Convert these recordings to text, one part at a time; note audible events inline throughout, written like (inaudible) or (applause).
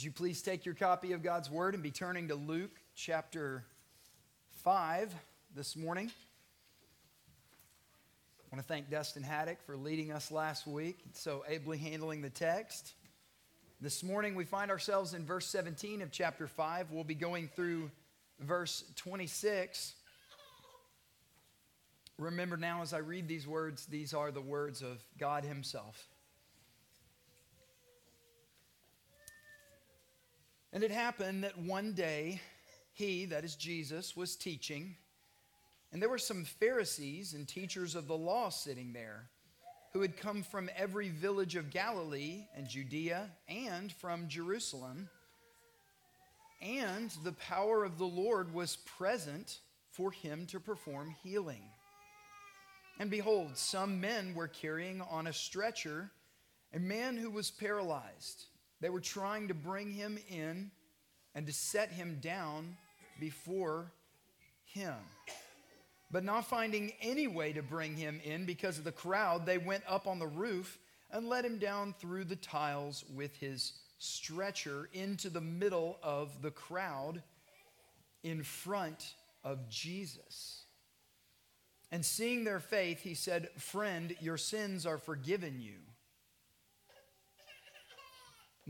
Would you please take your copy of God's Word and be turning to Luke chapter 5 this morning? I want to thank Dustin Haddock for leading us last week, so ably handling the text. This morning we find ourselves in verse 17 of chapter 5. We'll be going through verse 26. Remember now, as I read these words, these are the words of God Himself. And it happened that one day he, that is Jesus, was teaching, and there were some Pharisees and teachers of the law sitting there who had come from every village of Galilee and Judea and from Jerusalem. And the power of the Lord was present for him to perform healing. And behold, some men were carrying on a stretcher a man who was paralyzed. They were trying to bring him in and to set him down before him. But not finding any way to bring him in because of the crowd, they went up on the roof and let him down through the tiles with his stretcher into the middle of the crowd in front of Jesus. And seeing their faith, he said, Friend, your sins are forgiven you.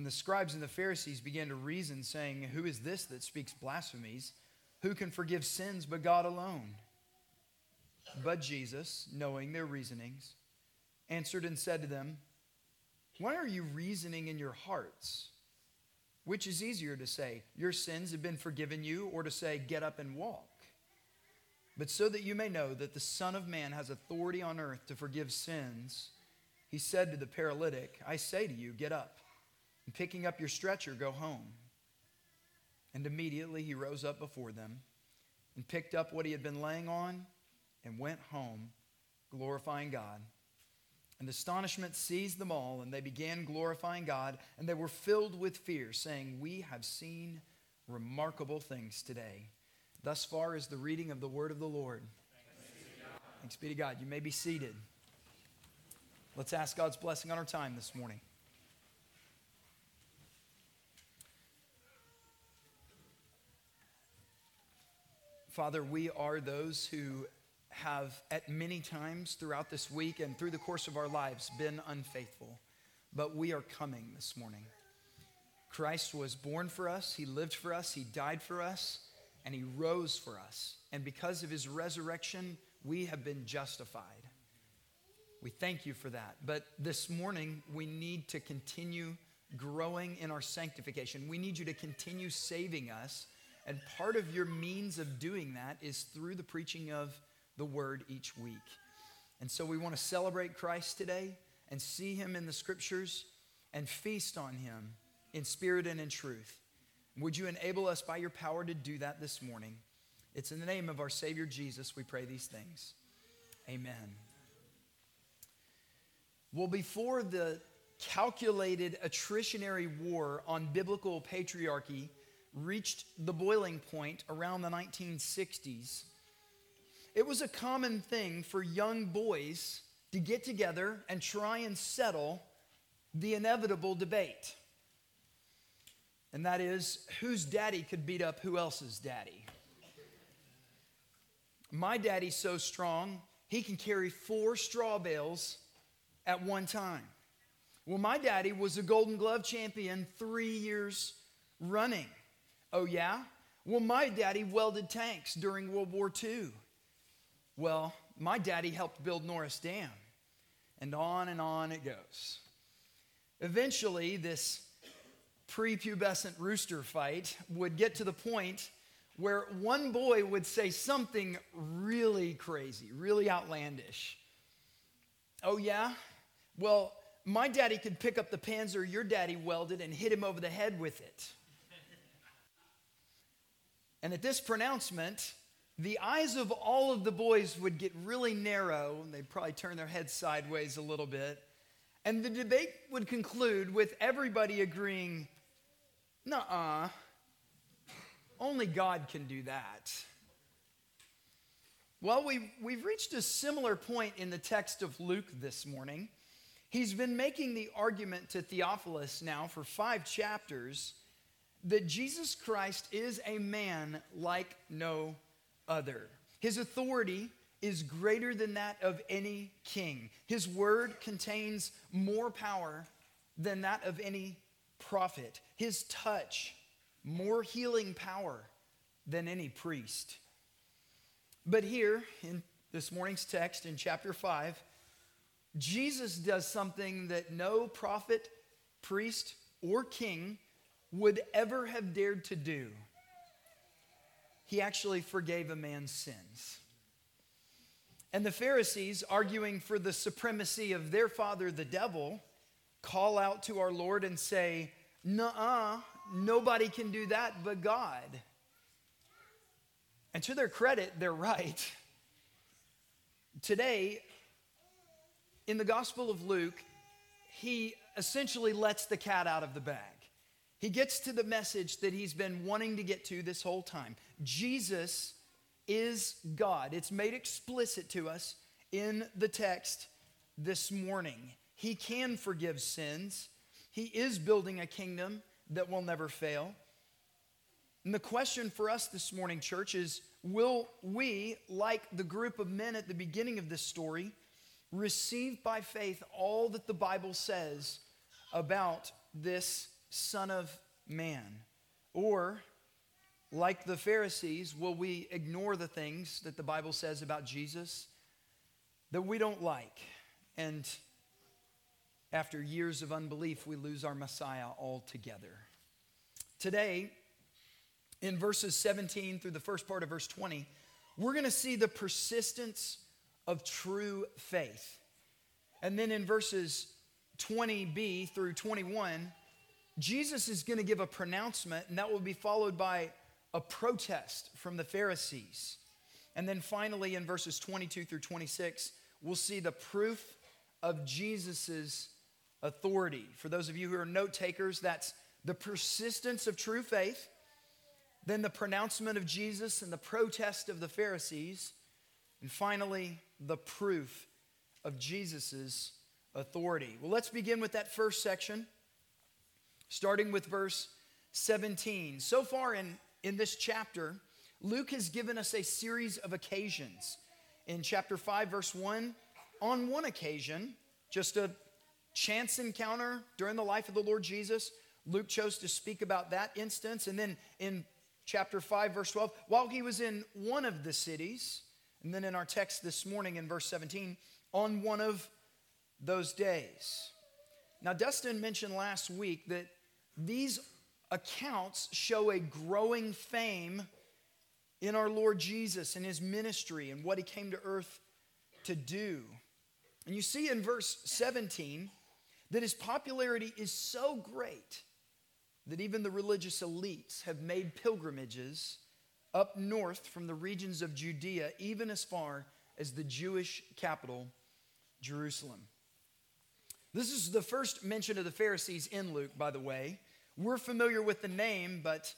And the scribes and the Pharisees began to reason, saying, Who is this that speaks blasphemies? Who can forgive sins but God alone? But Jesus, knowing their reasonings, answered and said to them, Why are you reasoning in your hearts? Which is easier to say, Your sins have been forgiven you, or to say, Get up and walk? But so that you may know that the Son of Man has authority on earth to forgive sins, he said to the paralytic, I say to you, Get up and picking up your stretcher, go home. And immediately he rose up before them and picked up what he had been laying on and went home, glorifying God. And astonishment seized them all, and they began glorifying God, and they were filled with fear, saying, We have seen remarkable things today. Thus far is the reading of the word of the Lord. Thanks be to God. You may be seated. Let's ask God's blessing on our time this morning. Father, we are those who have at many times throughout this week and through the course of our lives been unfaithful, but we are coming this morning. Christ was born for us, He lived for us, He died for us, and He rose for us. And because of His resurrection, we have been justified. We thank you for that. But this morning, we need to continue growing in our sanctification. We need you to continue saving us and part of your means of doing that is through the preaching of the word each week. And so we want to celebrate Christ today and see him in the scriptures and feast on him in spirit and in truth. Would you enable us by your power to do that this morning? It's in the name of our Savior Jesus we pray these things. Amen. Well, before the calculated attritionary war on biblical patriarchy reached the boiling point around the 1960s, it was a common thing for young boys to get together and try and settle the inevitable debate. And that is whose daddy could beat up who else's daddy. My daddy's so strong, he can carry four straw bales at one time. Well, my daddy was a Golden Glove champion three years running. Oh, yeah? Well, my daddy welded tanks during World War II. Well, my daddy helped build Norris Dam. And on and on it goes. Eventually, this prepubescent rooster fight would get to the point where one boy would say something really crazy, really outlandish. Oh, yeah? Well, my daddy could pick up the panzer your daddy welded and hit him over the head with it. And at this pronouncement, the eyes of all of the boys would get really narrow, and they'd probably turn their heads sideways a little bit. And the debate would conclude with everybody agreeing, nah, uh, only God can do that. Well, we've, we've reached a similar point in the text of Luke this morning. He's been making the argument to Theophilus now for five chapters that Jesus Christ is a man like no other. His authority is greater than that of any king. His word contains more power than that of any prophet. His touch, more healing power than any priest. But here in this morning's text in chapter 5, Jesus does something that no prophet, priest, or king would ever have dared to do. He actually forgave a man's sins. And the Pharisees, arguing for the supremacy of their father, the devil, call out to our Lord and say, Nuh nobody can do that but God. And to their credit, they're right. Today, in the Gospel of Luke, he essentially lets the cat out of the bag. He gets to the message that he's been wanting to get to this whole time. Jesus is God. It's made explicit to us in the text this morning. He can forgive sins, He is building a kingdom that will never fail. And the question for us this morning, church, is will we, like the group of men at the beginning of this story, receive by faith all that the Bible says about this Son of Man? Or, like the Pharisees, will we ignore the things that the Bible says about Jesus that we don't like? And after years of unbelief, we lose our Messiah altogether. Today, in verses 17 through the first part of verse 20, we're going to see the persistence of true faith. And then in verses 20b through 21, Jesus is going to give a pronouncement, and that will be followed by a protest from the Pharisees. And then finally, in verses 22 through 26, we'll see the proof of Jesus' authority. For those of you who are note takers, that's the persistence of true faith, then the pronouncement of Jesus and the protest of the Pharisees, and finally, the proof of Jesus' authority. Well, let's begin with that first section, starting with verse 17. So far in, in this chapter, Luke has given us a series of occasions. In chapter 5, verse 1, on one occasion, just a chance encounter during the life of the Lord Jesus, Luke chose to speak about that instance. And then in chapter 5, verse 12, while he was in one of the cities, and then in our text this morning in verse 17, on one of those days. Now, Dustin mentioned last week that these accounts show a growing fame in our Lord Jesus and his ministry and what he came to earth to do. And you see in verse 17 that his popularity is so great that even the religious elites have made pilgrimages up north from the regions of Judea, even as far as the Jewish capital, Jerusalem. This is the first mention of the Pharisees in Luke, by the way. We're familiar with the name, but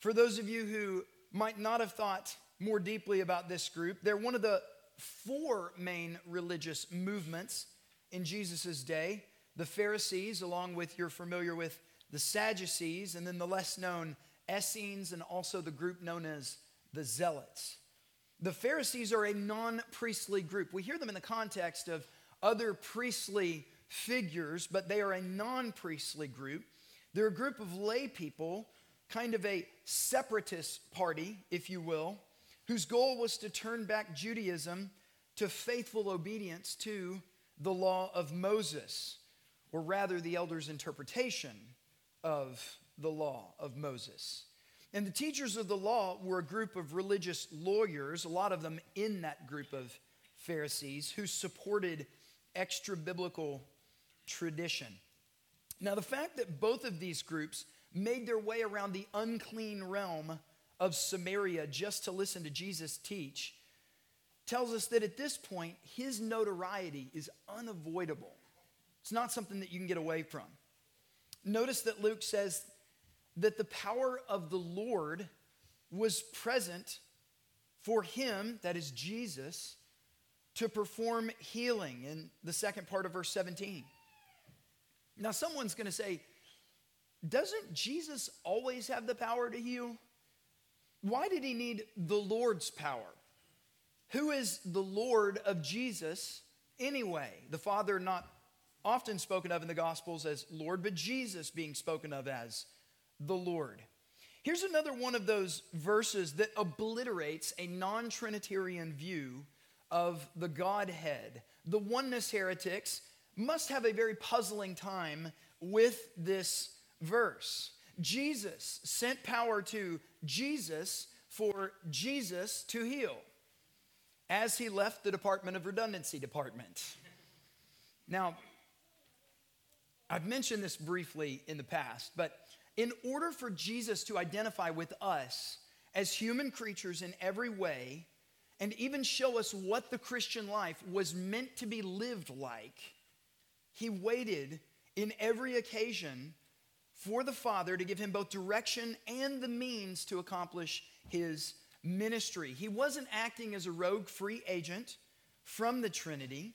for those of you who might not have thought more deeply about this group, they're one of the four main religious movements in Jesus' day the Pharisees, along with you're familiar with the Sadducees, and then the less known Essenes, and also the group known as the Zealots. The Pharisees are a non priestly group. We hear them in the context of other priestly figures, but they are a non priestly group. They're a group of lay people, kind of a separatist party, if you will, whose goal was to turn back Judaism to faithful obedience to the law of Moses, or rather the elders' interpretation of the law of Moses. And the teachers of the law were a group of religious lawyers, a lot of them in that group of Pharisees, who supported extra biblical tradition. Now, the fact that both of these groups made their way around the unclean realm of Samaria just to listen to Jesus teach tells us that at this point, his notoriety is unavoidable. It's not something that you can get away from. Notice that Luke says that the power of the Lord was present for him, that is Jesus, to perform healing in the second part of verse 17. Now, someone's going to say, doesn't Jesus always have the power to heal? Why did he need the Lord's power? Who is the Lord of Jesus anyway? The Father, not often spoken of in the Gospels as Lord, but Jesus being spoken of as the Lord. Here's another one of those verses that obliterates a non Trinitarian view of the Godhead. The oneness heretics must have a very puzzling time with this verse. Jesus sent power to Jesus for Jesus to heal as he left the Department of Redundancy Department. Now, I've mentioned this briefly in the past, but in order for Jesus to identify with us as human creatures in every way, and even show us what the Christian life was meant to be lived like, he waited in every occasion for the Father to give him both direction and the means to accomplish his ministry. He wasn't acting as a rogue free agent from the Trinity.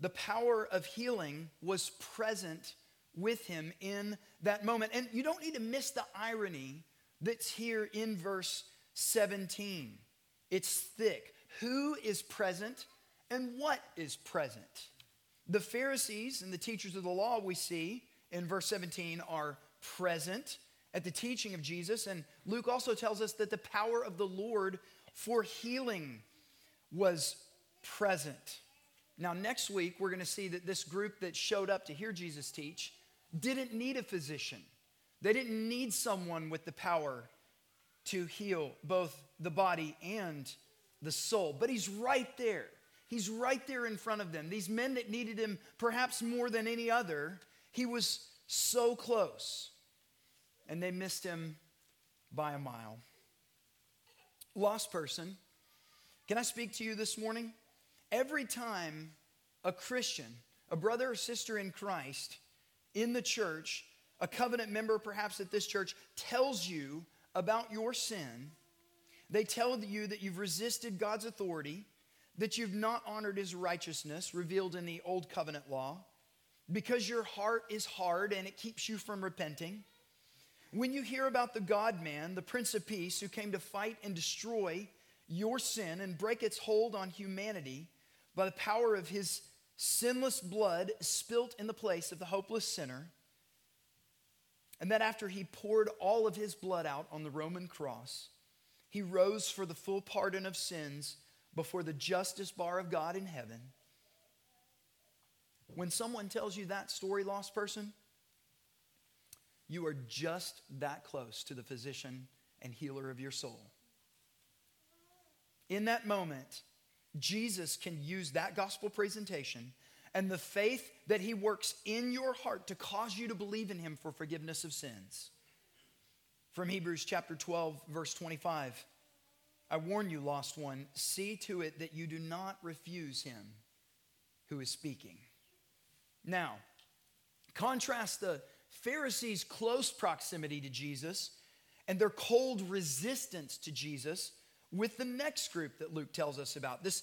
The power of healing was present with him in that moment. And you don't need to miss the irony that's here in verse 17. It's thick. Who is present and what is present? The Pharisees and the teachers of the law we see in verse 17 are present at the teaching of Jesus. And Luke also tells us that the power of the Lord for healing was present. Now, next week, we're going to see that this group that showed up to hear Jesus teach didn't need a physician. They didn't need someone with the power to heal both the body and the soul. But he's right there. He's right there in front of them. These men that needed him perhaps more than any other, he was so close. And they missed him by a mile. Lost person, can I speak to you this morning? Every time a Christian, a brother or sister in Christ in the church, a covenant member perhaps at this church, tells you about your sin, they tell you that you've resisted God's authority, that you've not honored his righteousness revealed in the old covenant law, because your heart is hard and it keeps you from repenting. When you hear about the God man, the Prince of Peace, who came to fight and destroy your sin and break its hold on humanity by the power of his sinless blood spilt in the place of the hopeless sinner, and that after he poured all of his blood out on the Roman cross, he rose for the full pardon of sins before the justice bar of God in heaven. When someone tells you that story, lost person, you are just that close to the physician and healer of your soul. In that moment, Jesus can use that gospel presentation and the faith that he works in your heart to cause you to believe in him for forgiveness of sins. From Hebrews chapter 12, verse 25 I warn you, lost one, see to it that you do not refuse him who is speaking. Now, contrast the Pharisees' close proximity to Jesus and their cold resistance to Jesus with the next group that Luke tells us about this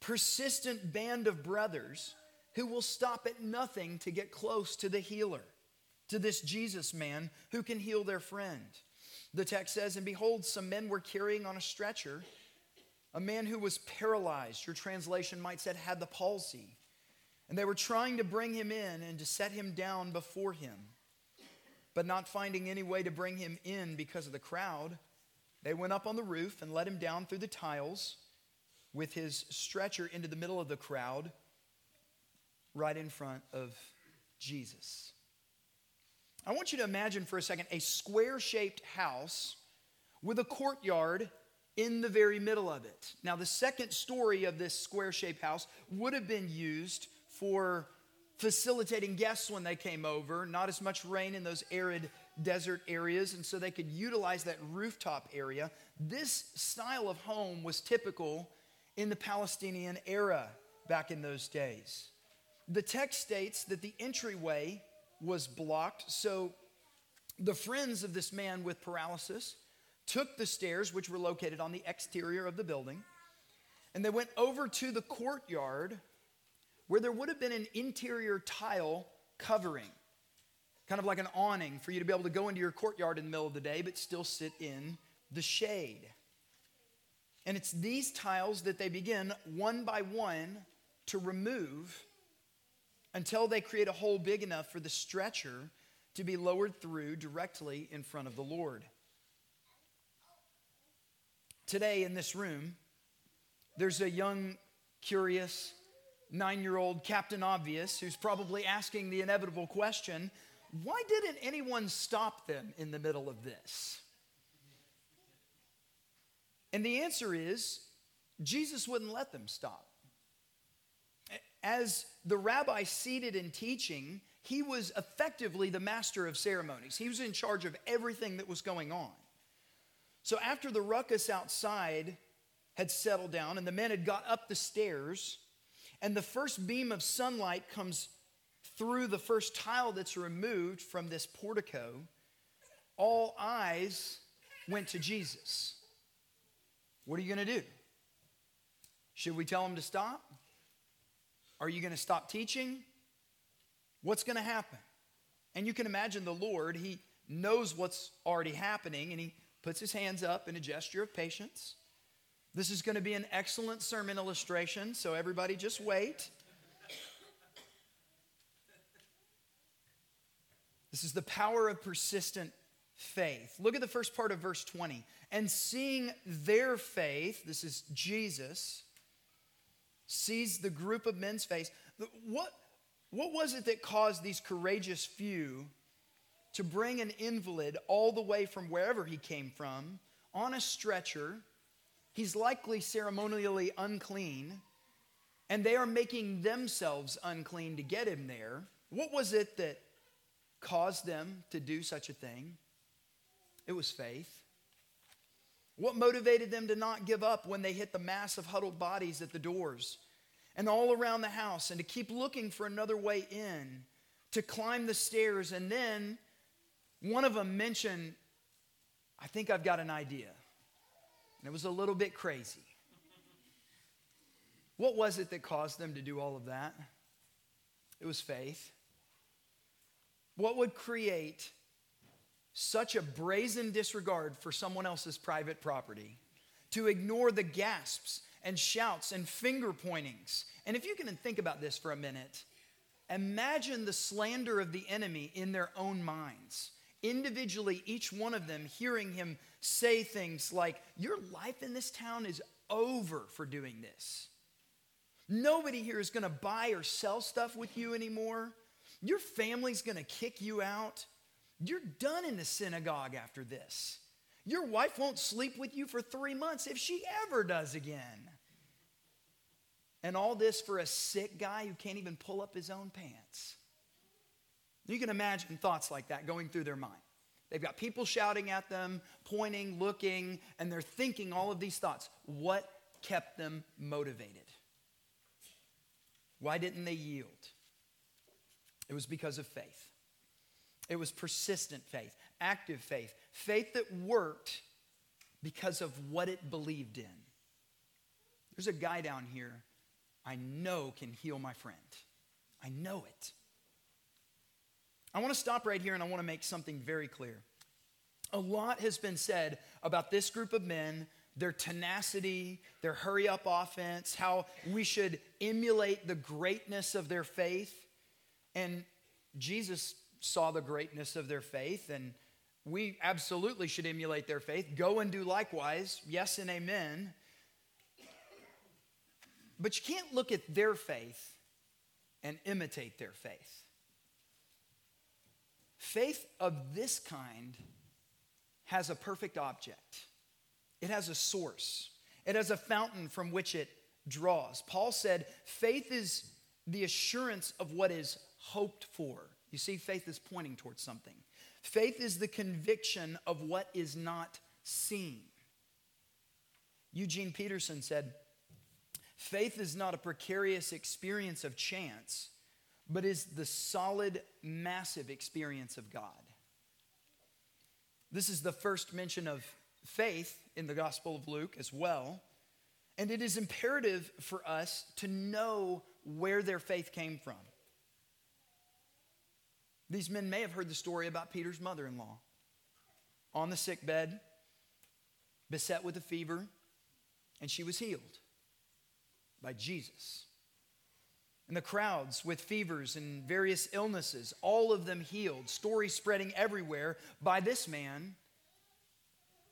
persistent band of brothers who will stop at nothing to get close to the healer, to this Jesus man who can heal their friend. The text says, And behold, some men were carrying on a stretcher a man who was paralyzed. Your translation might say had the palsy. And they were trying to bring him in and to set him down before him. But not finding any way to bring him in because of the crowd, they went up on the roof and let him down through the tiles with his stretcher into the middle of the crowd, right in front of Jesus. I want you to imagine for a second a square shaped house with a courtyard in the very middle of it. Now, the second story of this square shaped house would have been used for facilitating guests when they came over, not as much rain in those arid desert areas, and so they could utilize that rooftop area. This style of home was typical in the Palestinian era back in those days. The text states that the entryway was blocked. So the friends of this man with paralysis took the stairs, which were located on the exterior of the building, and they went over to the courtyard where there would have been an interior tile covering. kind of like an awning for you to be able to go into your courtyard in the middle of the day, but still sit in the shade. And it's these tiles that they begin one by one to remove until they create a hole big enough for the stretcher to be lowered through directly in front of the Lord. Today in this room, there's a young, curious, nine year old Captain Obvious who's probably asking the inevitable question why didn't anyone stop them in the middle of this? And the answer is Jesus wouldn't let them stop. As the rabbi seated in teaching, he was effectively the master of ceremonies. He was in charge of everything that was going on. So after the ruckus outside had settled down and the men had got up the stairs, and the first beam of sunlight comes through the first tile that's removed from this portico, all eyes went to Jesus. What are you going to do? Should we tell him to stop? Are you going to stop teaching? What's going to happen? And you can imagine the Lord, He knows what's already happening, and He puts His hands up in a gesture of patience. This is going to be an excellent sermon illustration, so everybody just wait. This is the power of persistent faith. Look at the first part of verse 20. And seeing their faith, this is Jesus, sees the group of men's face. What, what was it that caused these courageous few to bring an invalid all the way from wherever he came from on a stretcher? He's likely ceremonially unclean, and they are making themselves unclean to get him there. What was it that caused them to do such a thing? It was faith. What motivated them to not give up when they hit the mass of huddled bodies at the doors and all around the house and to keep looking for another way in, to climb the stairs? And then one of them mentioned, I think I've got an idea. And it was a little bit crazy. What was it that caused them to do all of that? It was faith. What would create such a brazen disregard for someone else's private property? To ignore the gasps and shouts and finger pointings. And if you can think about this for a minute, imagine the slander of the enemy in their own minds. Individually, each one of them hearing him say things like, Your life in this town is over for doing this. Nobody here is going to buy or sell stuff with you anymore. Your family's gonna kick you out. You're done in the synagogue after this. Your wife won't sleep with you for three months if she ever does again. And all this for a sick guy who can't even pull up his own pants. You can imagine thoughts like that going through their mind. They've got people shouting at them, pointing, looking, and they're thinking all of these thoughts. What kept them motivated? Why didn't they yield? It was because of faith. It was persistent faith, active faith, faith that worked because of what it believed in. There's a guy down here I know can heal my friend. I know it. I want to stop right here and I want to make something very clear. A lot has been said about this group of men, their tenacity, their hurry up offense, how we should emulate the greatness of their faith. And Jesus saw the greatness of their faith, and we absolutely should emulate their faith. Go and do likewise. Yes and amen. But you can't look at their faith and imitate their faith. Faith of this kind has a perfect object, it has a source, it has a fountain from which it draws. Paul said, faith is the assurance of what is hoped for. You see, faith is pointing towards something. Faith is the conviction of what is not seen. Eugene Peterson said, Faith is not a precarious experience of chance, but is the solid, massive experience of God. This is the first mention of faith in the Gospel of Luke as well. And it is imperative for us to know where their faith came from. These men may have heard the story about Peter's mother in law on the sick bed, beset with a fever, and she was healed by Jesus. And the crowds with fevers and various illnesses, all of them healed, stories spreading everywhere by this man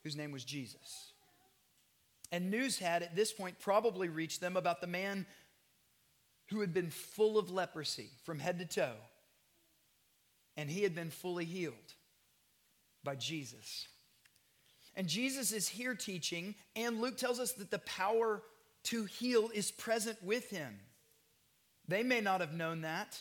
whose name was Jesus. And news had at this point probably reached them about the man who had been full of leprosy from head to toe, and he had been fully healed by Jesus. And Jesus is here teaching, and Luke tells us that the power to heal is present with him. They may not have known that,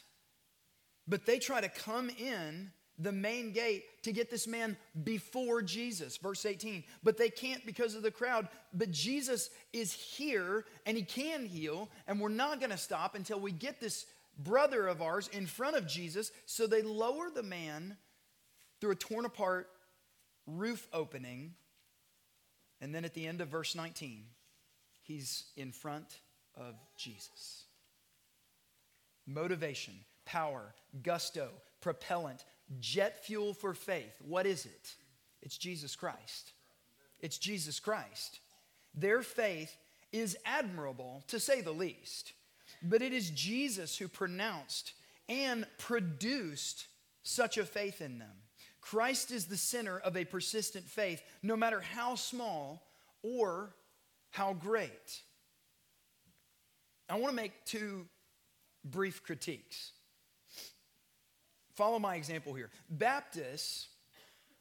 but they try to come in the main gate to get this man before Jesus. Verse 18. But they can't because of the crowd. But Jesus is here and he can heal, and we're not going to stop until we get this brother of ours in front of Jesus. So they lower the man through a torn apart roof opening. And then at the end of verse 19, he's in front of Jesus. Motivation, power, gusto, propellant, jet fuel for faith. What is it? It's Jesus Christ. It's Jesus Christ. Their faith is admirable, to say the least, but it is Jesus who pronounced and produced such a faith in them. Christ is the center of a persistent faith, no matter how small or how great. I want to make two brief critiques. Follow my example here. Baptists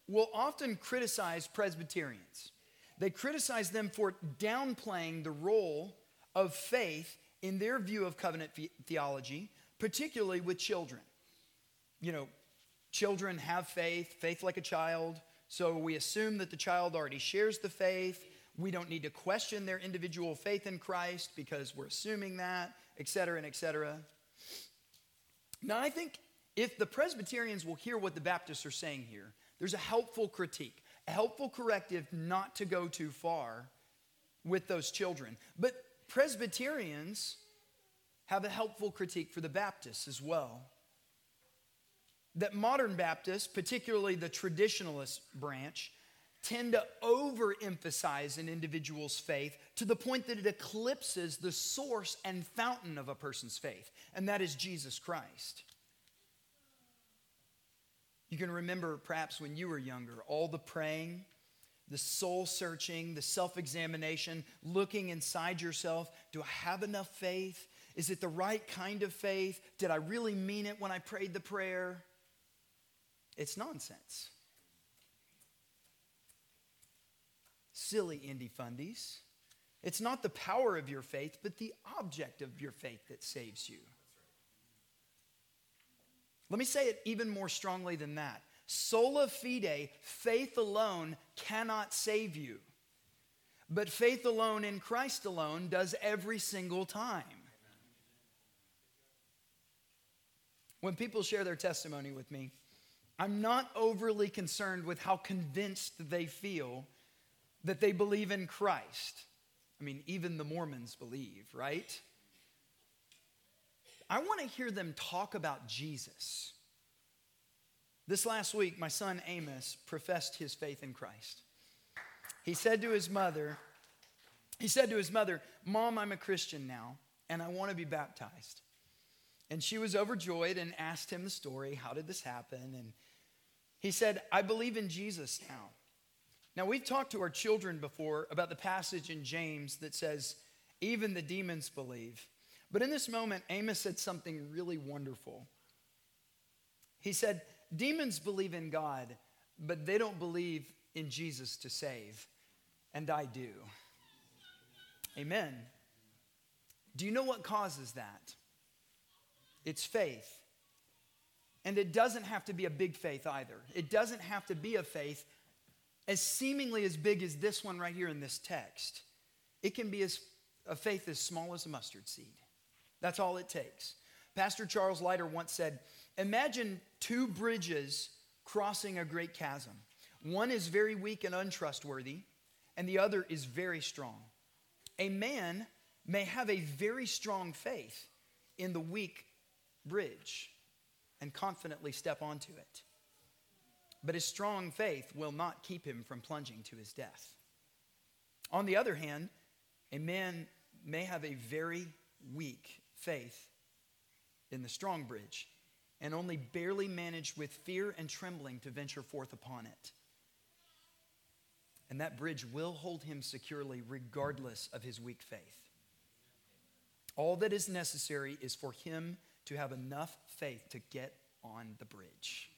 will often criticize Presbyterians. They criticize them for downplaying the role of faith in their view of covenant theology, particularly with children. You know, children have faith, faith like a child, so we assume that the child already shares the faith. We don't need to question their individual faith in Christ because we're assuming that, et cetera, and et cetera. Now, I think if the Presbyterians will hear what the Baptists are saying here, there's a helpful critique, a helpful corrective not to go too far with those children. But Presbyterians have a helpful critique for the Baptists as well. That modern Baptists, particularly the traditionalist branch, tend to overemphasize an individual's faith to the point that it eclipses the source and fountain of a person's faith, and that is Jesus Christ. You can remember perhaps when you were younger, all the praying, the soul searching, the self examination, looking inside yourself. Do I have enough faith? Is it the right kind of faith? Did I really mean it when I prayed the prayer? It's nonsense. silly indie fundies. It's not the power of your faith, but the object of your faith that saves you. Let me say it even more strongly than that. Sola fide, faith alone, cannot save you. But faith alone in Christ alone does every single time. When people share their testimony with me, I'm not overly concerned with how convinced they feel that they believe in Christ. I mean, even the Mormons believe, right? I want to hear them talk about Jesus. This last week, my son Amos professed his faith in Christ. He said to his mother, he said to his mother, Mom, I'm a Christian now, and I want to be baptized. And she was overjoyed and asked him the story. How did this happen? And he said, I believe in Jesus now. Now, we've talked to our children before about the passage in James that says, even the demons believe. But in this moment, Amos said something really wonderful. He said, Demons believe in God, but they don't believe in Jesus to save. And I do. Amen. Do you know what causes that? It's faith. And it doesn't have to be a big faith either. It doesn't have to be a faith as seemingly as big as this one right here in this text, it can be as a faith as small as a mustard seed. That's all it takes. Pastor Charles Leiter once said, Imagine two bridges crossing a great chasm. One is very weak and untrustworthy, and the other is very strong. A man may have a very strong faith in the weak bridge, and confidently step onto it. But his strong faith will not keep him from plunging to his death. On the other hand, a man may have a very weak faith in the strong bridge and only barely manage with fear and trembling to venture forth upon it. And that bridge will hold him securely regardless of his weak faith. All that is necessary is for him to have enough faith to get on the bridge.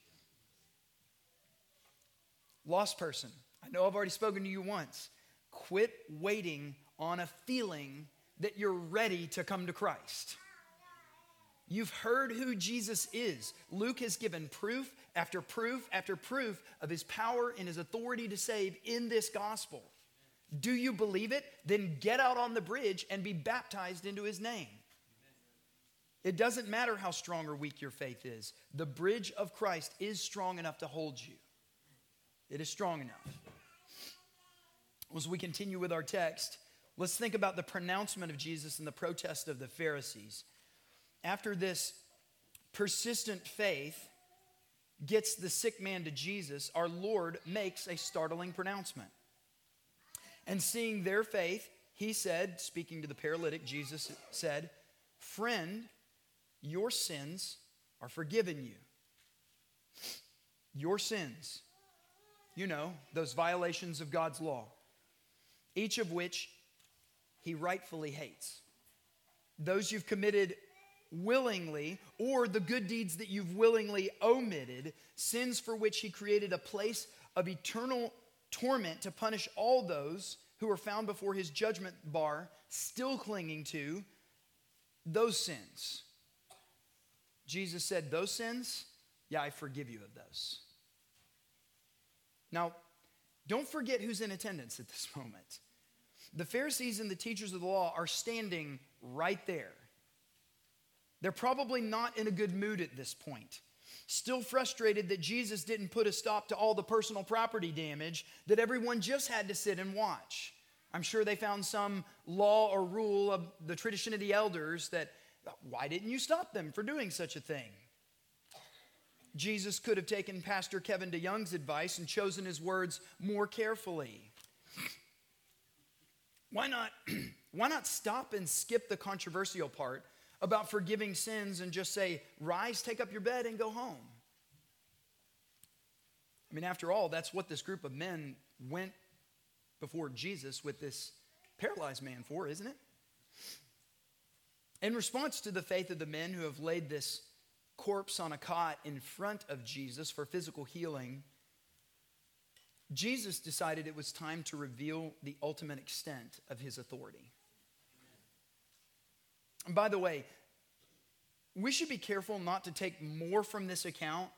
Lost person, I know I've already spoken to you once. Quit waiting on a feeling that you're ready to come to Christ. You've heard who Jesus is. Luke has given proof after proof after proof of his power and his authority to save in this gospel. Do you believe it? Then get out on the bridge and be baptized into his name. It doesn't matter how strong or weak your faith is, the bridge of Christ is strong enough to hold you. It is strong enough. As we continue with our text, let's think about the pronouncement of Jesus and the protest of the Pharisees. After this persistent faith gets the sick man to Jesus, our Lord makes a startling pronouncement. And seeing their faith, he said, speaking to the paralytic, Jesus said, Friend, your sins are forgiven you. Your sins. You know, those violations of God's law, each of which he rightfully hates. Those you've committed willingly, or the good deeds that you've willingly omitted, sins for which he created a place of eternal torment to punish all those who are found before his judgment bar, still clinging to those sins. Jesus said, Those sins, yeah, I forgive you of those. Now, don't forget who's in attendance at this (laughs) moment. The Pharisees and the teachers of the law are standing right there. They're probably not in a good mood at this point. Still frustrated that Jesus didn't put a stop to all the personal property damage that everyone just had to sit and watch. I'm sure they found some law or rule of the tradition of the elders that, why didn't you stop them for doing such a thing? Jesus could have taken Pastor Kevin DeYoung's advice and chosen his words more carefully. Why not, (clears throat) why not stop and skip the controversial part about forgiving sins and just say, Rise, take up your bed, and go home? I mean, after all, that's what this group of men went before Jesus with this paralyzed man for, isn't it? In response to the faith of the men who have laid this corpse on a cot in front of Jesus for physical healing, Jesus decided it was time to reveal the ultimate extent of his authority. By the way, we should be careful not to take more from this account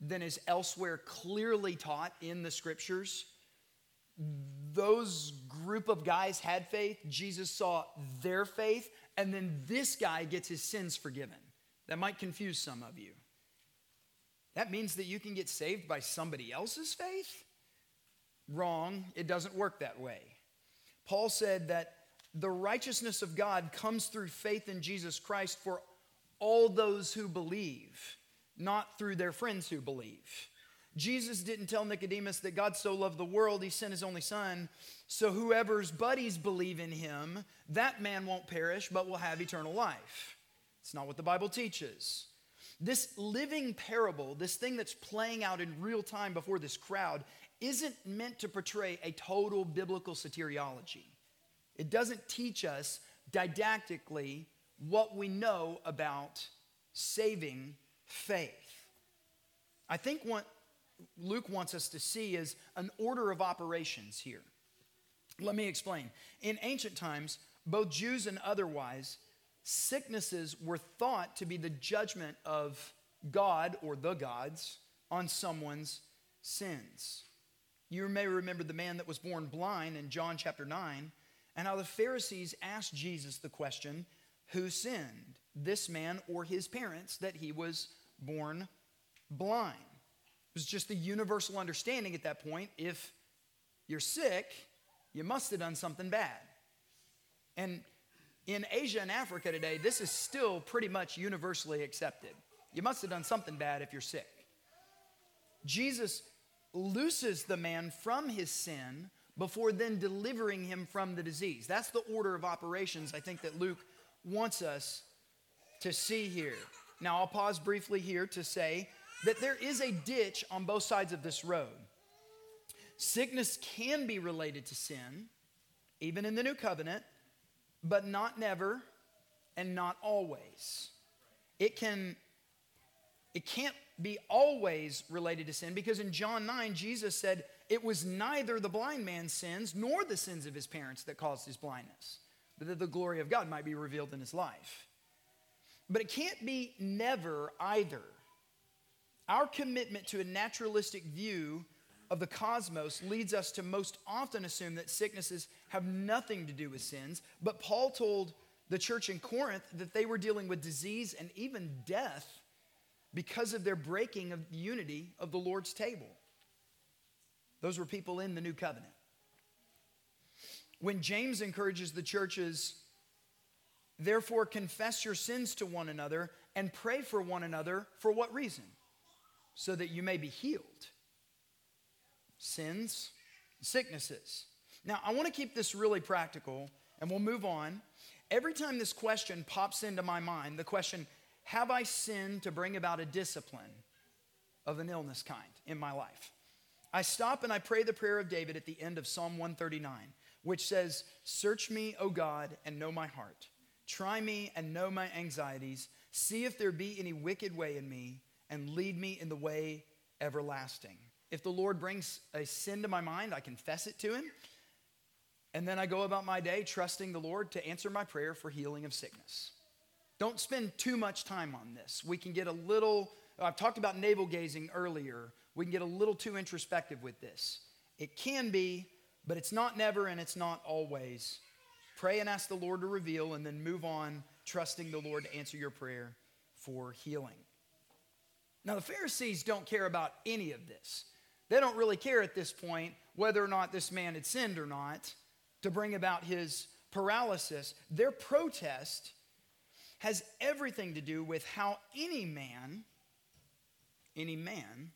than is elsewhere clearly taught in the scriptures. Those group of guys had faith. Jesus saw their faith, and then this guy gets his sins forgiven. That might confuse some of you. That means that you can get saved by somebody else's faith? Wrong. It doesn't work that way. Paul said that the righteousness of God comes through faith in Jesus Christ for all those who believe, not through their friends who believe. Jesus didn't tell Nicodemus that God so loved the world, he sent his only son. So whoever's buddies believe in him, that man won't perish, but will have eternal life. It's not what the Bible teaches. This living parable, this thing that's playing out in real time before this crowd, isn't meant to portray a total biblical soteriology. It doesn't teach us didactically what we know about saving faith. I think what Luke wants us to see is an order of operations here. Let me explain. In ancient times, both Jews and otherwise, sicknesses were thought to be the judgment of God or the gods on someone's sins. You may remember the man that was born blind in John chapter 9, and how the Pharisees asked Jesus the question who sinned, this man or his parents, that he was born blind? It was just the universal understanding at that point if you're sick, you must have done something bad. And in Asia and Africa today, this is still pretty much universally accepted. You must have done something bad if you're sick. Jesus looses the man from his sin before then delivering him from the disease. That's the order of operations I think that Luke wants us to see here. Now, I'll pause briefly here to say that there is a ditch on both sides of this road. Sickness can be related to sin, even in the new covenant, but not never and not always. It can it can't be always related to sin because in John 9 Jesus said it was neither the blind man's sins nor the sins of his parents that caused his blindness, but that the glory of God might be revealed in his life. But it can't be never either. Our commitment to a naturalistic view of the cosmos leads us to most often assume that sicknesses have nothing to do with sins. But Paul told the church in Corinth that they were dealing with disease and even death because of their breaking of the unity of the Lord's table. Those were people in the new covenant. When James encourages the churches, therefore confess your sins to one another and pray for one another, for what reason? So that you may be healed sins, sicknesses. Now, I want to keep this really practical and we'll move on. Every time this question pops into my mind, the question, have I sinned to bring about a discipline of an illness kind in my life? I stop and I pray the prayer of David at the end of Psalm 139, which says, Search me, O God, and know my heart. Try me and know my anxieties. See if there be any wicked way in me, and lead me in the way everlasting. If the Lord brings a sin to my mind, I confess it to Him. And then I go about my day trusting the Lord to answer my prayer for healing of sickness. Don't spend too much time on this. We can get a little, I've talked about navel gazing earlier. We can get a little too introspective with this. It can be, but it's not never and it's not always. Pray and ask the Lord to reveal and then move on, trusting the Lord to answer your prayer for healing. Now, the Pharisees don't care about any of this. They don't really care at this point whether or not this man had sinned or not to bring about his paralysis. Their protest has everything to do with how any man, any man,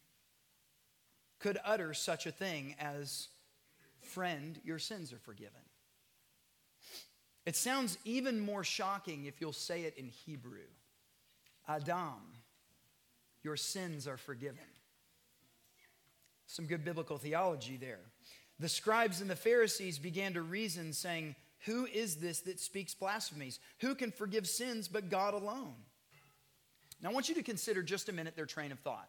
could utter such a thing as, Friend, your sins are forgiven. It sounds even more shocking if you'll say it in Hebrew Adam, your sins are forgiven. Some good biblical theology there. The scribes and the Pharisees began to reason, saying, Who is this that speaks blasphemies? Who can forgive sins but God alone? Now, I want you to consider just a minute their train of thought.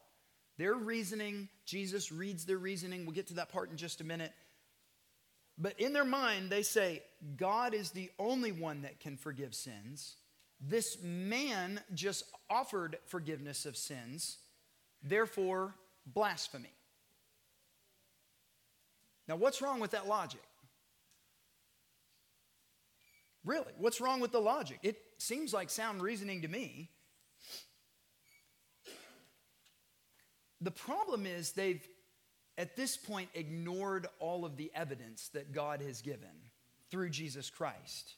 Their reasoning, Jesus reads their reasoning. We'll get to that part in just a minute. But in their mind, they say, God is the only one that can forgive sins. This man just offered forgiveness of sins, therefore, blasphemy. Now, what's wrong with that logic? Really, what's wrong with the logic? It seems like sound reasoning to me. The problem is they've, at this point, ignored all of the evidence that God has given through Jesus Christ.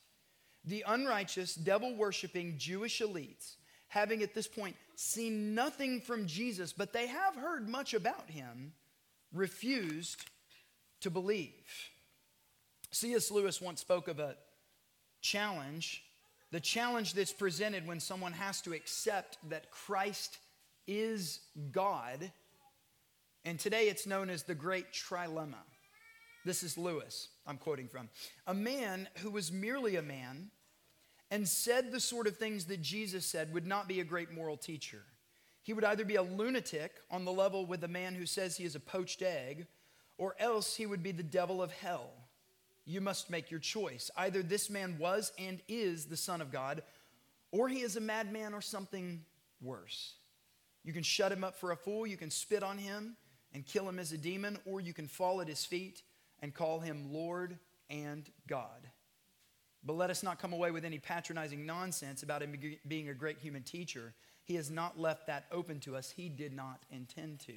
The unrighteous, devil worshiping Jewish elites, having at this point seen nothing from Jesus, but they have heard much about him, refused to believe. C.S. Lewis once spoke of a challenge, the challenge that's presented when someone has to accept that Christ is God. And today it's known as the great trilemma. This is Lewis, I'm quoting from. A man who was merely a man and said the sort of things that Jesus said would not be a great moral teacher. He would either be a lunatic on the level with the man who says he is a poached egg, or else he would be the devil of hell. You must make your choice. Either this man was and is the Son of God, or he is a madman or something worse. You can shut him up for a fool, you can spit on him and kill him as a demon, or you can fall at his feet and call him Lord and God. But let us not come away with any patronizing nonsense about him being a great human teacher. He has not left that open to us, he did not intend to.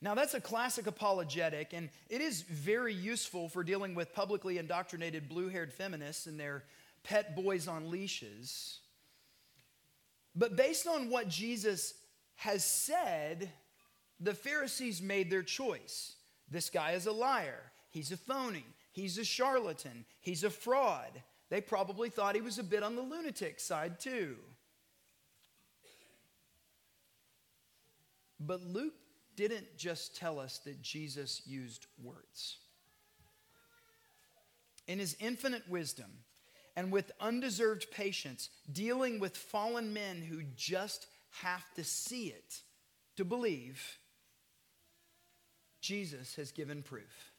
Now, that's a classic apologetic, and it is very useful for dealing with publicly indoctrinated blue haired feminists and their pet boys on leashes. But based on what Jesus has said, the Pharisees made their choice. This guy is a liar. He's a phony. He's a charlatan. He's a fraud. They probably thought he was a bit on the lunatic side, too. But Luke didn't just tell us that Jesus used words. In his infinite wisdom and with undeserved patience, dealing with fallen men who just have to see it to believe, Jesus has given proof.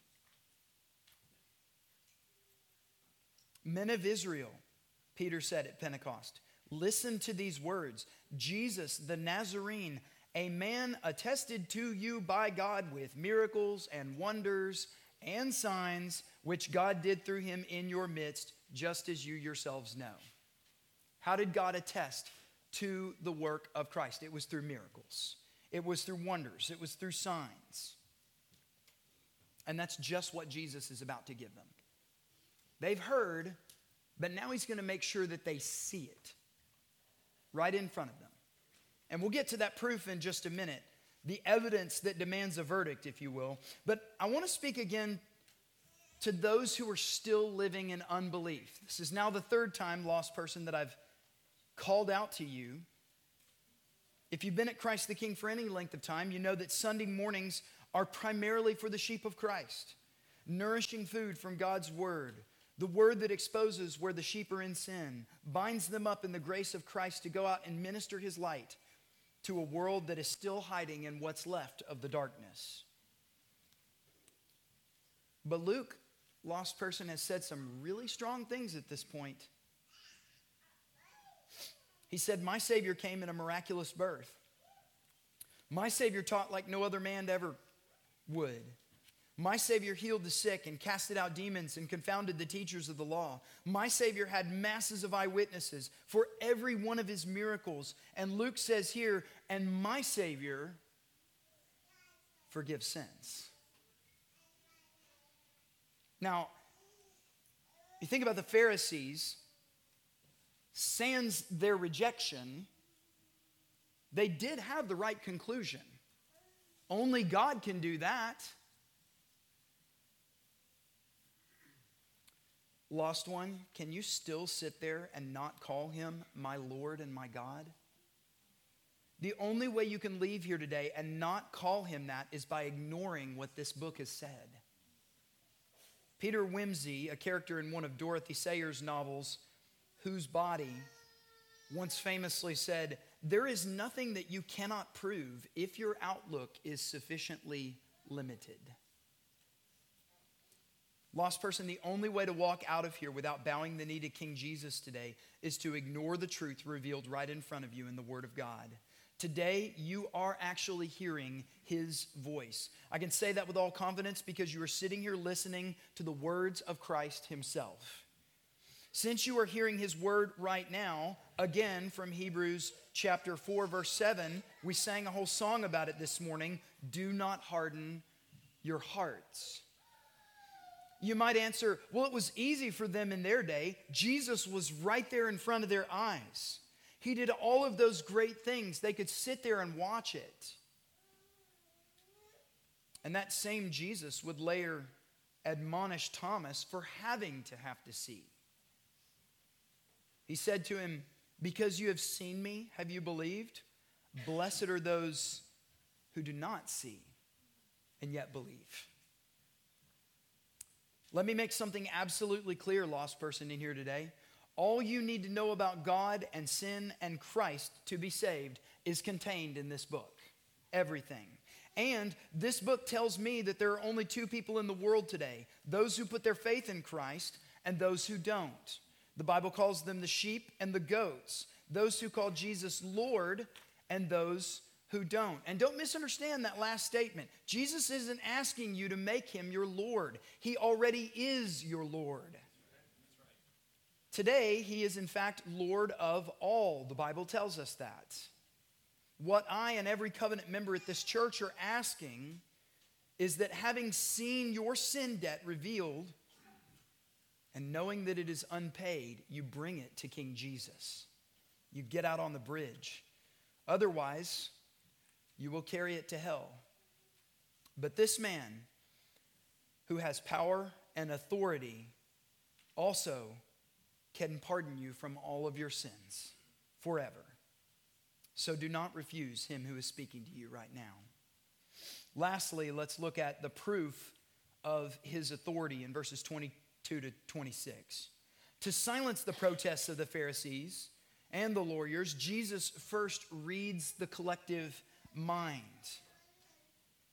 Men of Israel, Peter said at Pentecost, listen to these words Jesus, the Nazarene, a man attested to you by God with miracles and wonders and signs which God did through him in your midst, just as you yourselves know. How did God attest to the work of Christ? It was through miracles, it was through wonders, it was through signs. And that's just what Jesus is about to give them. They've heard, but now he's going to make sure that they see it right in front of them. And we'll get to that proof in just a minute, the evidence that demands a verdict, if you will. But I want to speak again to those who are still living in unbelief. This is now the third time, lost person, that I've called out to you. If you've been at Christ the King for any length of time, you know that Sunday mornings are primarily for the sheep of Christ, nourishing food from God's Word, the Word that exposes where the sheep are in sin, binds them up in the grace of Christ to go out and minister His light to a world that is still hiding in what's left of the darkness. But Luke, lost person, has said some really strong things at this point. He said, My Savior came in a miraculous birth. My Savior taught like no other man ever would. My Savior healed the sick and casted out demons and confounded the teachers of the law. My Savior had masses of eyewitnesses for every one of his miracles. And Luke says here, and my Savior forgives sins. Now, you think about the Pharisees, sans their rejection, they did have the right conclusion. Only God can do that. Lost one, can you still sit there and not call him my Lord and my God? The only way you can leave here today and not call him that is by ignoring what this book has said. Peter Wimsey, a character in one of Dorothy Sayers' novels, whose body once famously said, there is nothing that you cannot prove if your outlook is sufficiently limited. Lost person, the only way to walk out of here without bowing the knee to King Jesus today is to ignore the truth revealed right in front of you in the Word of God. Today, you are actually hearing His voice. I can say that with all confidence because you are sitting here listening to the words of Christ Himself. Since you are hearing his word right now, again from Hebrews chapter 4, verse 7, we sang a whole song about it this morning. Do not harden your hearts. You might answer, well, it was easy for them in their day. Jesus was right there in front of their eyes. He did all of those great things. They could sit there and watch it. And that same Jesus would later admonish Thomas for having to have to see. He said to him, Because you have seen me, have you believed? Blessed are those who do not see and yet believe. Let me make something absolutely clear, lost person in here today. All you need to know about God and sin and Christ to be saved is contained in this book. Everything. And this book tells me that there are only two people in the world today those who put their faith in Christ and those who don't. The Bible calls them the sheep and the goats, those who call Jesus Lord and those who don't. And don't misunderstand that last statement. Jesus isn't asking you to make him your Lord, he already is your Lord. Today, he is in fact Lord of all. The Bible tells us that. What I and every covenant member at this church are asking is that having seen your sin debt revealed, and knowing that it is unpaid, you bring it to King Jesus. You get out on the bridge. Otherwise, you will carry it to hell. But this man who has power and authority also can pardon you from all of your sins forever. So do not refuse him who is speaking to you right now. Lastly, let's look at the proof of his authority in verses 22 to 26. To silence the protests of the Pharisees and the lawyers, Jesus first reads the collective mind.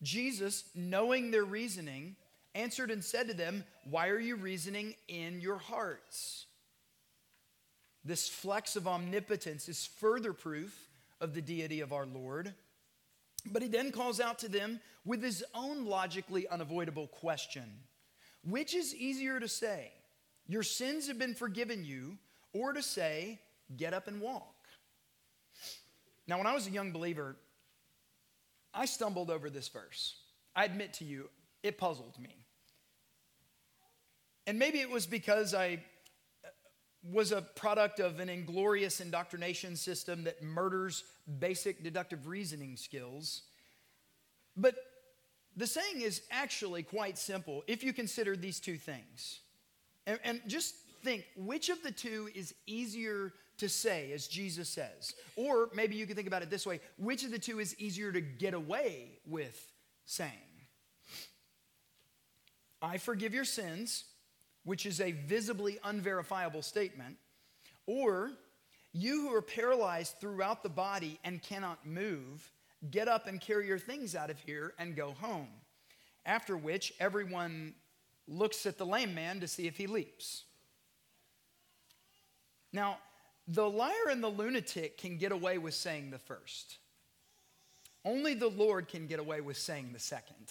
Jesus, knowing their reasoning, answered and said to them, Why are you reasoning in your hearts? This flex of omnipotence is further proof of the deity of our Lord. But he then calls out to them with his own logically unavoidable question Which is easier to say, Your sins have been forgiven you, or to say, Get up and walk? Now, when I was a young believer, I stumbled over this verse. I admit to you, it puzzled me. And maybe it was because I uh, was a product of an inglorious indoctrination system that murders basic deductive reasoning skills. But the saying is actually quite simple if you consider these two things. And, and, just think which of the two is easier to say, as Jesus says? Or maybe you can think about it this way which of the two is easier to get away with saying? I forgive your sins which is a visibly unverifiable statement, or you who are paralyzed throughout the body and cannot move, get up and carry your things out of here and go home. After which, everyone looks at the lame man to see if he leaps. Now, the liar and the lunatic can get away with saying the first. Only the Lord can get away with saying the second.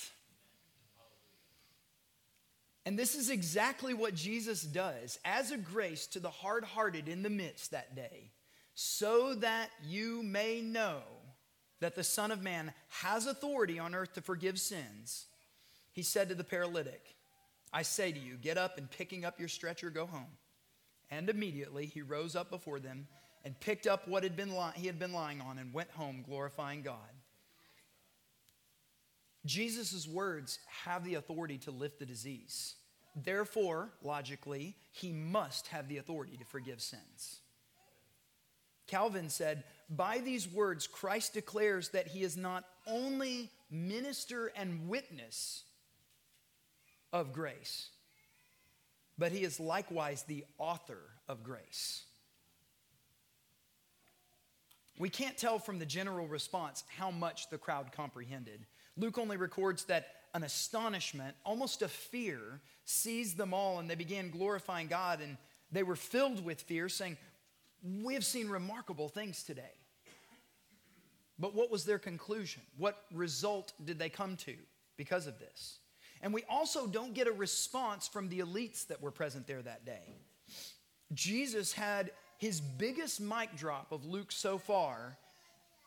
And this is exactly what Jesus does as a grace to the hard hearted in the midst that day, so that you may know that the Son of Man has authority on earth to forgive sins. He said to the paralytic, I say to you, get up and picking up your stretcher, go home. And immediately he rose up before them and picked up what had been li- he had been lying on and went home glorifying God. Jesus' words have the authority to lift the disease. Therefore, logically, he must have the authority to forgive sins. Calvin said, By these words, Christ declares that he is not only minister and witness of grace, but he is likewise the author of grace. We can't tell from the general response how much the crowd comprehended. Luke only records that an astonishment, almost a fear, seized them all, and they began glorifying God. And they were filled with fear, saying, We have seen remarkable things today. But what was their conclusion? What result did they come to because of this? And we also don't get a response from the elites that were present there that day. Jesus had his biggest mic drop of Luke so far,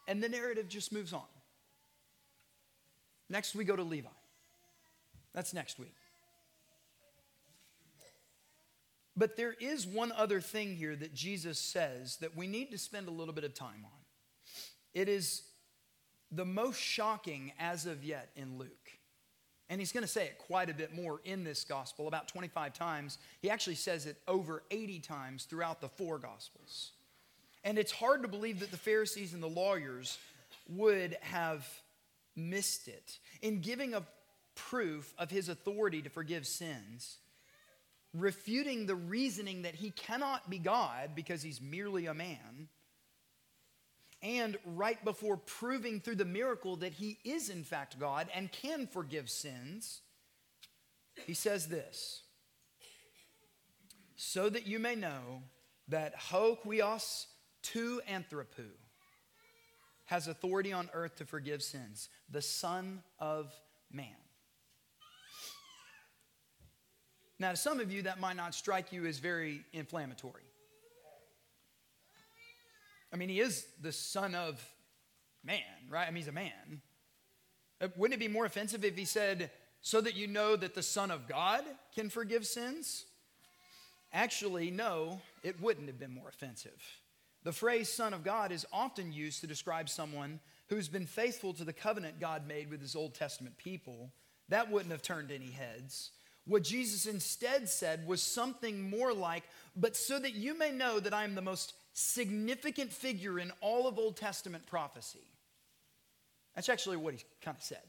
and the narrative just moves on. Next, we go to Levi. That's next week. But there is one other thing here that Jesus says that we need to spend a little bit of time on. It is the most shocking as of yet in Luke. And he's going to say it quite a bit more in this gospel, about 25 times. He actually says it over 80 times throughout the four gospels. And it's hard to believe that the Pharisees and the lawyers would have missed it. In giving a proof of his authority to forgive sins, refuting the reasoning that he cannot be God because he's merely a man, and right before proving through the miracle that he is in fact God and can forgive sins, he says this so that you may know that ho huios tu anthropou has authority on earth to forgive sins, the Son of Man. Now, to some of you, that might not strike you as very inflammatory. I mean, he is the Son of Man, right? I mean, he's a man. Uh, wouldn't it be more offensive if he said, so that you know that the Son of God can forgive sins? Actually, no, it wouldn't have been more offensive The phrase Son of God is often used to describe someone who's been faithful to the covenant God made with his Old Testament people. That wouldn't have turned any heads. What Jesus instead said was something more like, But so that you may know that I am the most significant figure in all of Old Testament prophecy. That's actually what he kind of said.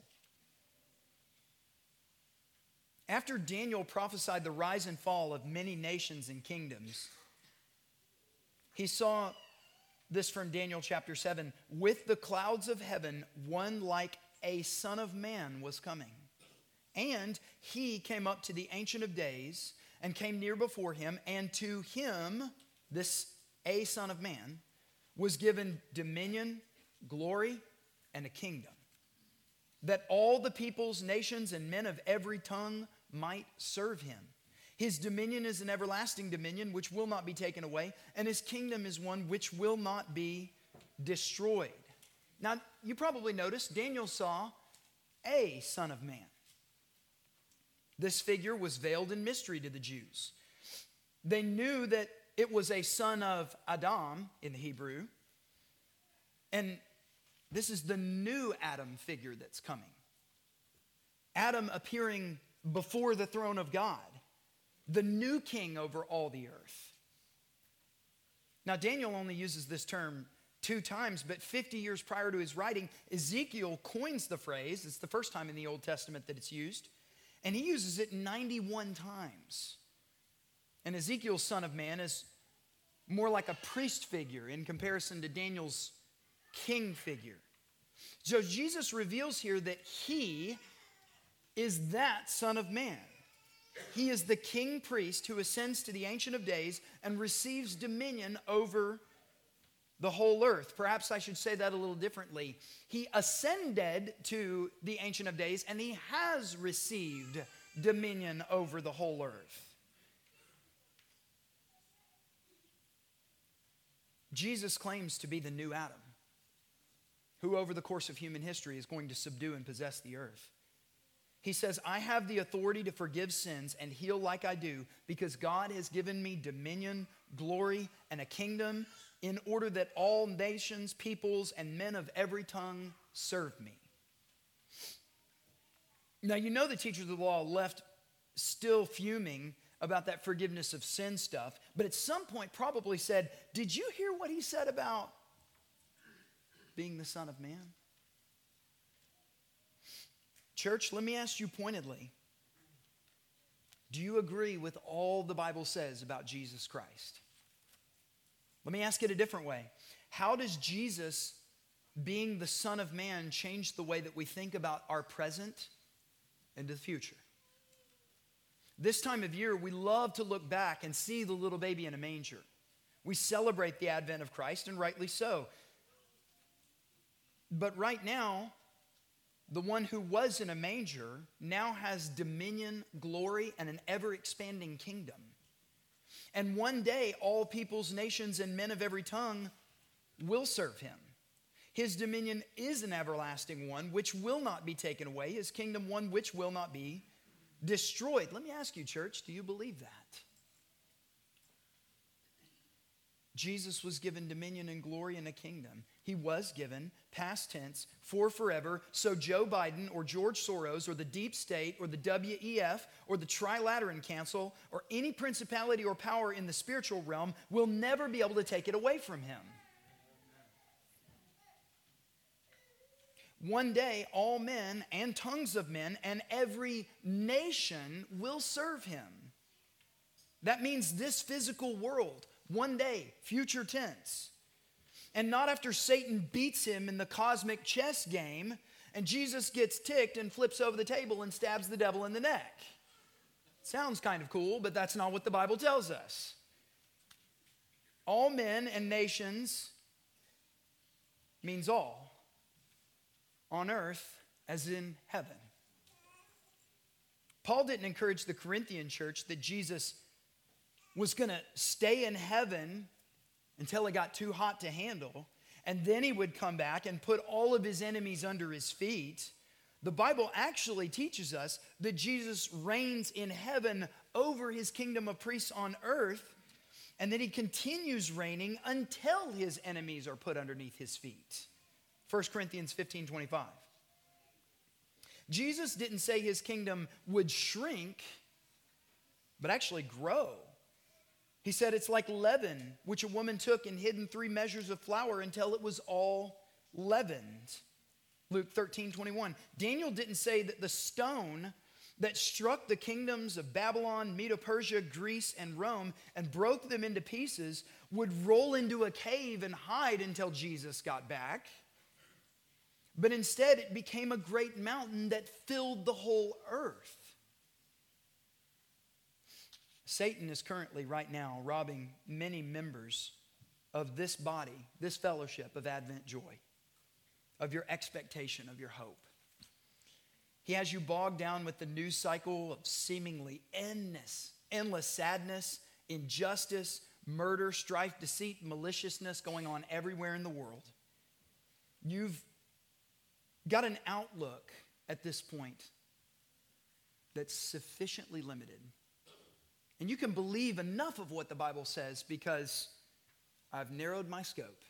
After Daniel prophesied the rise and fall of many nations and kingdoms, he saw this from Daniel chapter 7 with the clouds of heaven, one like a son of man was coming. And he came up to the Ancient of Days and came near before him, and to him, this a son of man, was given dominion, glory, and a kingdom, that all the peoples, nations, and men of every tongue might serve him. His dominion is an everlasting dominion which will not be taken away, and his kingdom is one which will not be destroyed. Now, you probably noticed Daniel saw a Son of Man. This figure was veiled in mystery to the Jews. They knew that it was a son of Adam in the Hebrew, and this is the new Adam figure that's coming. Adam appearing before the throne of God the new king over all the earth. Now, Daniel only uses this term two times, but 50 years prior to his writing, Ezekiel coins the phrase. It's the first time in the Old Testament that it's used, and he uses it 91 times. And Ezekiel's son of man is more like a priest figure in comparison to Daniel's king figure. So Jesus reveals here that he is that son of man. He is the king priest who ascends to the Ancient of Days and receives dominion over the whole earth. Perhaps I should say that a little differently. He ascended to the Ancient of Days and he has received dominion over the whole earth. Jesus claims to be the new Adam, who over the course of human history is going to subdue and possess the earth. He says, I have the authority to forgive sins and heal like I do because God has given me dominion, glory, and a kingdom in order that all nations, peoples, and men of every tongue serve me. Now, you know the teachers of the law left still fuming about that forgiveness of sin stuff, but at some point probably said, Did you hear what he said about being the Son of Man? Church, let me ask you pointedly do you agree with all the Bible says about Jesus Christ? Let me ask it a different way. How does Jesus being the Son of Man change the way that we think about our present and the future? This time of year, we love to look back and see the little baby in a manger. We celebrate the advent of Christ, and rightly so. But right now, the one who was in a manger now has dominion, glory, and an ever expanding kingdom. And one day, all peoples, nations, and men of every tongue will serve him. His dominion is an everlasting one which will not be taken away, his kingdom one which will not be destroyed. Let me ask you, church, do you believe that? Jesus was given dominion and glory and a kingdom. He was given, past tense, for forever. So Joe Biden or George Soros or the deep state or the WEF or the Trilateral Council or any principality or power in the spiritual realm will never be able to take it away from him. One day, all men and tongues of men and every nation will serve him. That means this physical world one day, future tense. And not after Satan beats him in the cosmic chess game and Jesus gets ticked and flips over the table and stabs the devil in the neck. Sounds kind of cool, but that's not what the Bible tells us. All men and nations means all, on earth as in heaven. Paul didn't encourage the Corinthian church that Jesus was going to stay in heaven until it got too hot to handle, and then he would come back and put all of his enemies under his feet. The Bible actually teaches us that Jesus reigns in heaven over his kingdom of priests on earth. and that he continues reigning until his enemies are put underneath his feet. 1 Corinthians 15 25. Jesus didn't say his kingdom would shrink, but actually grow. He said it's like leaven, which a woman took and hid in three measures of flour until it was all leavened. Luke 13 21. Daniel didn't say that the stone that struck the kingdoms of Babylon, Medo Persia, Greece, and Rome and broke them into pieces would roll into a cave and hide until Jesus got back. But instead, it became a great mountain that filled the whole earth. Satan is currently, right now, robbing many members of this body, this fellowship of Advent joy, of your expectation, of your hope. He has you bogged down with the news cycle of seemingly endless, endless sadness, injustice, murder, strife, deceit, maliciousness going on everywhere in the world. You've got an outlook at this point that's sufficiently limited. And you can believe enough of what the Bible says because I've narrowed my scope.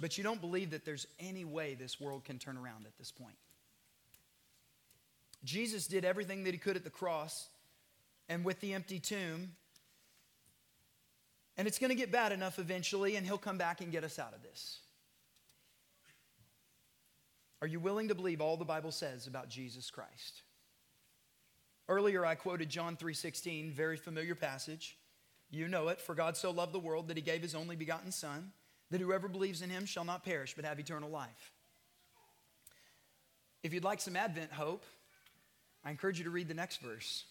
But you don't believe that there's any way this world can turn around at this point. Jesus did everything that he could at the cross and with the empty tomb. And it's going to get bad enough eventually, and he'll come back and get us out of this. Are you willing to believe all the Bible says about Jesus Christ? Earlier I quoted John 3:16, very familiar passage. You know it, for God so loved the world that he gave his only begotten son that whoever believes in him shall not perish but have eternal life. If you'd like some Advent hope, I encourage you to read the next verse.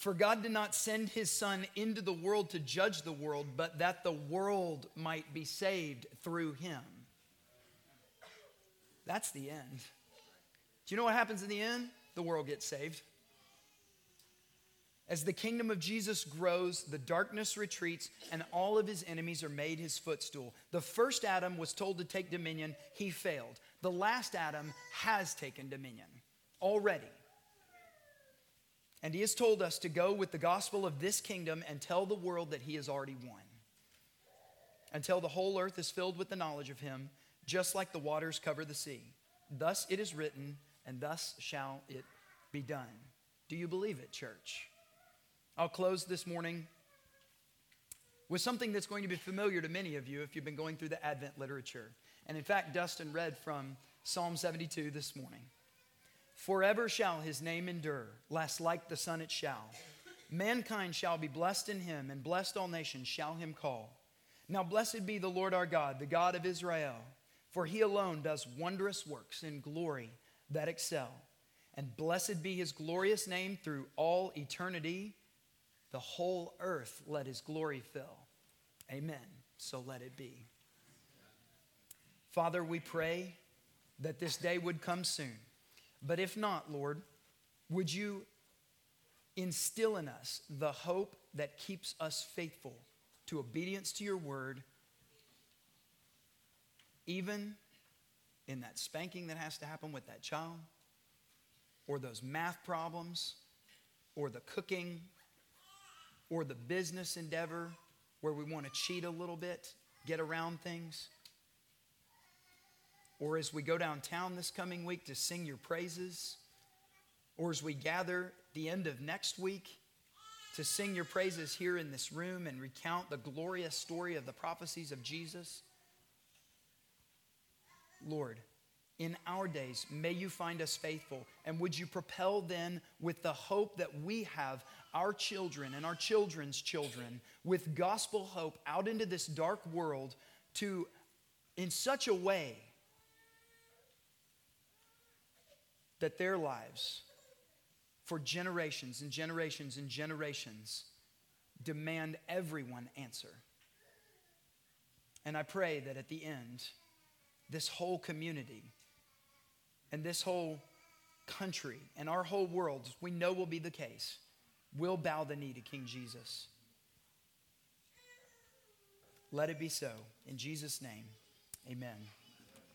For God did not send his Son into the world to judge the world, but that the world might be saved through him. That's the end. Do you know what happens in the end? The world gets saved. As the kingdom of Jesus grows, the darkness retreats, and all of his enemies are made his footstool. The first Adam was told to take dominion, he failed. The last Adam has taken dominion already. And he has told us to go with the gospel of this kingdom and tell the world that he has already won. Until the whole earth is filled with the knowledge of him, just like the waters cover the sea. Thus it is written, and thus shall it be done. Do you believe it, church? I'll close this morning with something that's going to be familiar to many of you if you've been going through the Advent literature. And in fact, Dustin read from Psalm 72 this morning. Forever shall his name endure, last like the sun it shall. Mankind shall be blessed in him, and blessed all nations shall him call. Now, blessed be the Lord our God, the God of Israel, for he alone does wondrous works in glory that excel. And blessed be his glorious name through all eternity. The whole earth let his glory fill. Amen. So let it be. Father, we pray that this day would come soon. But if not, Lord, would you instill in us the hope that keeps us faithful to obedience to your word, even in that spanking that has to happen with that child, or those math problems, or the cooking or the business endeavor where we want to cheat a little bit, get around things. Or as we go downtown this coming week to sing your praises, or as we gather the end of next week to sing your praises here in this room and recount the glorious story of the prophecies of Jesus. Lord, in our days, may you find us faithful. And would you propel then with the hope that we have our children and our children's children with gospel hope out into this dark world to, in such a way that their lives, for generations and generations and generations, demand everyone answer. And I pray that at the end, this whole community and this whole country and our whole world, we know will be the case, will bow the knee to King Jesus. Let it be so. In Jesus' name, amen.